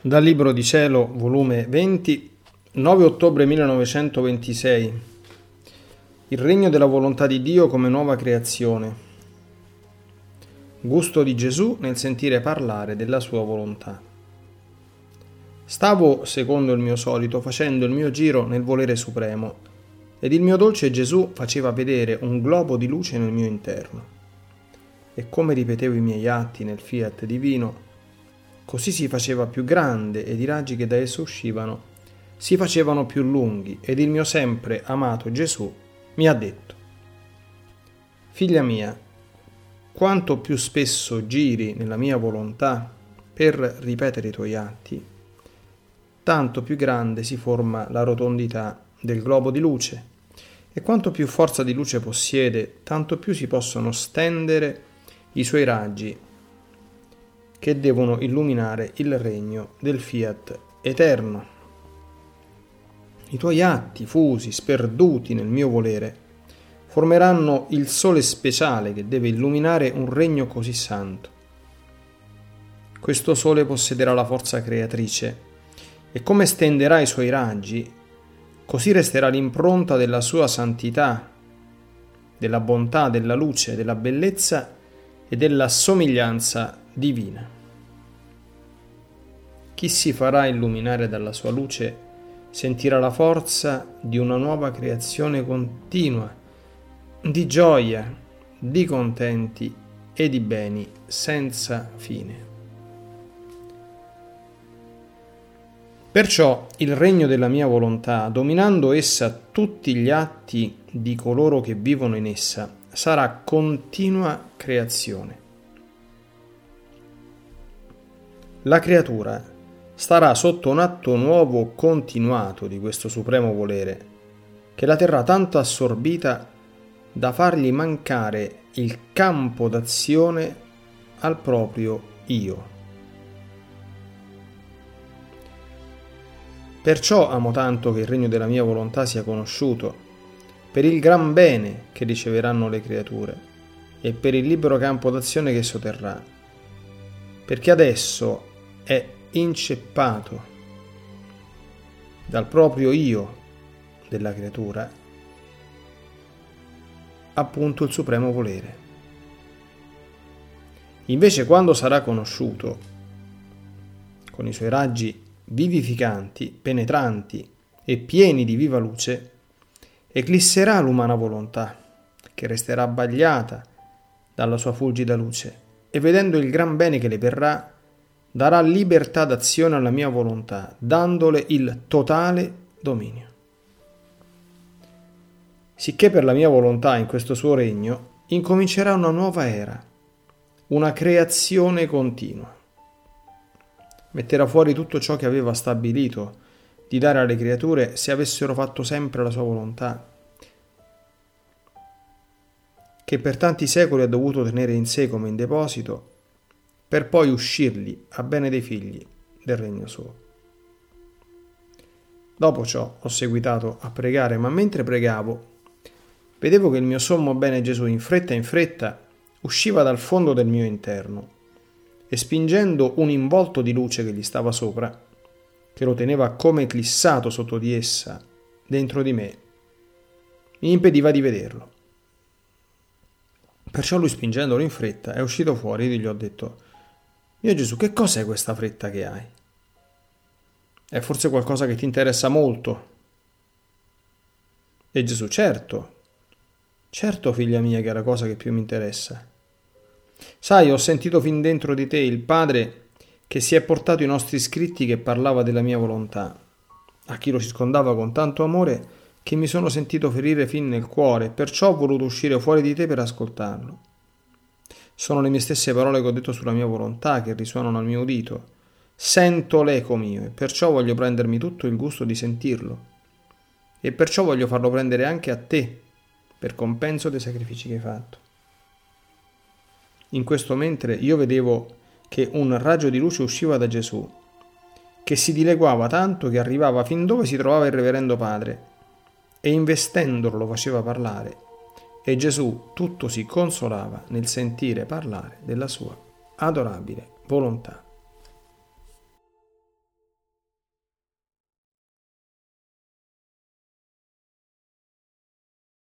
Dal Libro di Cielo, volume 20, 9 ottobre 1926. Il regno della volontà di Dio come nuova creazione. Gusto di Gesù nel sentire parlare della sua volontà. Stavo, secondo il mio solito, facendo il mio giro nel volere supremo, ed il mio dolce Gesù faceva vedere un globo di luce nel mio interno. E come ripetevo i miei atti nel fiat divino, Così si faceva più grande ed i raggi che da esso uscivano si facevano più lunghi ed il mio sempre amato Gesù mi ha detto, Figlia mia, quanto più spesso giri nella mia volontà per ripetere i tuoi atti, tanto più grande si forma la rotondità del globo di luce e quanto più forza di luce possiede, tanto più si possono stendere i suoi raggi che devono illuminare il regno del fiat eterno. I tuoi atti fusi, sperduti nel mio volere, formeranno il sole speciale che deve illuminare un regno così santo. Questo sole possederà la forza creatrice e come stenderà i suoi raggi, così resterà l'impronta della sua santità, della bontà, della luce, della bellezza e della somiglianza divina. Chi si farà illuminare dalla sua luce sentirà la forza di una nuova creazione continua, di gioia, di contenti e di beni senza fine. Perciò il regno della mia volontà, dominando essa tutti gli atti di coloro che vivono in essa, sarà continua creazione. La creatura starà sotto un atto nuovo continuato di questo supremo volere, che la terrà tanto assorbita da fargli mancare il campo d'azione al proprio io. Perciò amo tanto che il regno della mia volontà sia conosciuto, per il gran bene che riceveranno le creature e per il libero campo d'azione che esso terrà, perché adesso è inceppato dal proprio io della creatura, appunto il supremo volere. Invece quando sarà conosciuto, con i suoi raggi vivificanti, penetranti e pieni di viva luce, eclisserà l'umana volontà, che resterà abbagliata dalla sua fulgida luce, e vedendo il gran bene che le verrà, darà libertà d'azione alla mia volontà, dandole il totale dominio. Sicché per la mia volontà in questo suo regno incomincerà una nuova era, una creazione continua. Metterà fuori tutto ciò che aveva stabilito di dare alle creature se avessero fatto sempre la sua volontà, che per tanti secoli ha dovuto tenere in sé come in deposito per poi uscirli a bene dei figli del regno suo. Dopo ciò ho seguitato a pregare, ma mentre pregavo vedevo che il mio sommo bene Gesù in fretta in fretta usciva dal fondo del mio interno e spingendo un involto di luce che gli stava sopra, che lo teneva come eclissato sotto di essa, dentro di me, mi impediva di vederlo. Perciò lui spingendolo in fretta è uscito fuori e gli ho detto mio Gesù, che cos'è questa fretta che hai? È forse qualcosa che ti interessa molto? E Gesù, certo, certo figlia mia che è la cosa che più mi interessa. Sai, ho sentito fin dentro di te il Padre che si è portato i nostri scritti che parlava della mia volontà, a chi lo circondava con tanto amore che mi sono sentito ferire fin nel cuore, perciò ho voluto uscire fuori di te per ascoltarlo. Sono le mie stesse parole che ho detto sulla mia volontà che risuonano al mio udito. Sento l'eco mio e perciò voglio prendermi tutto il gusto di sentirlo. E perciò voglio farlo prendere anche a te, per compenso dei sacrifici che hai fatto. In questo mentre io vedevo che un raggio di luce usciva da Gesù, che si dileguava tanto che arrivava fin dove si trovava il reverendo padre, e investendolo lo faceva parlare e Gesù tutto si consolava nel sentire parlare della sua adorabile volontà.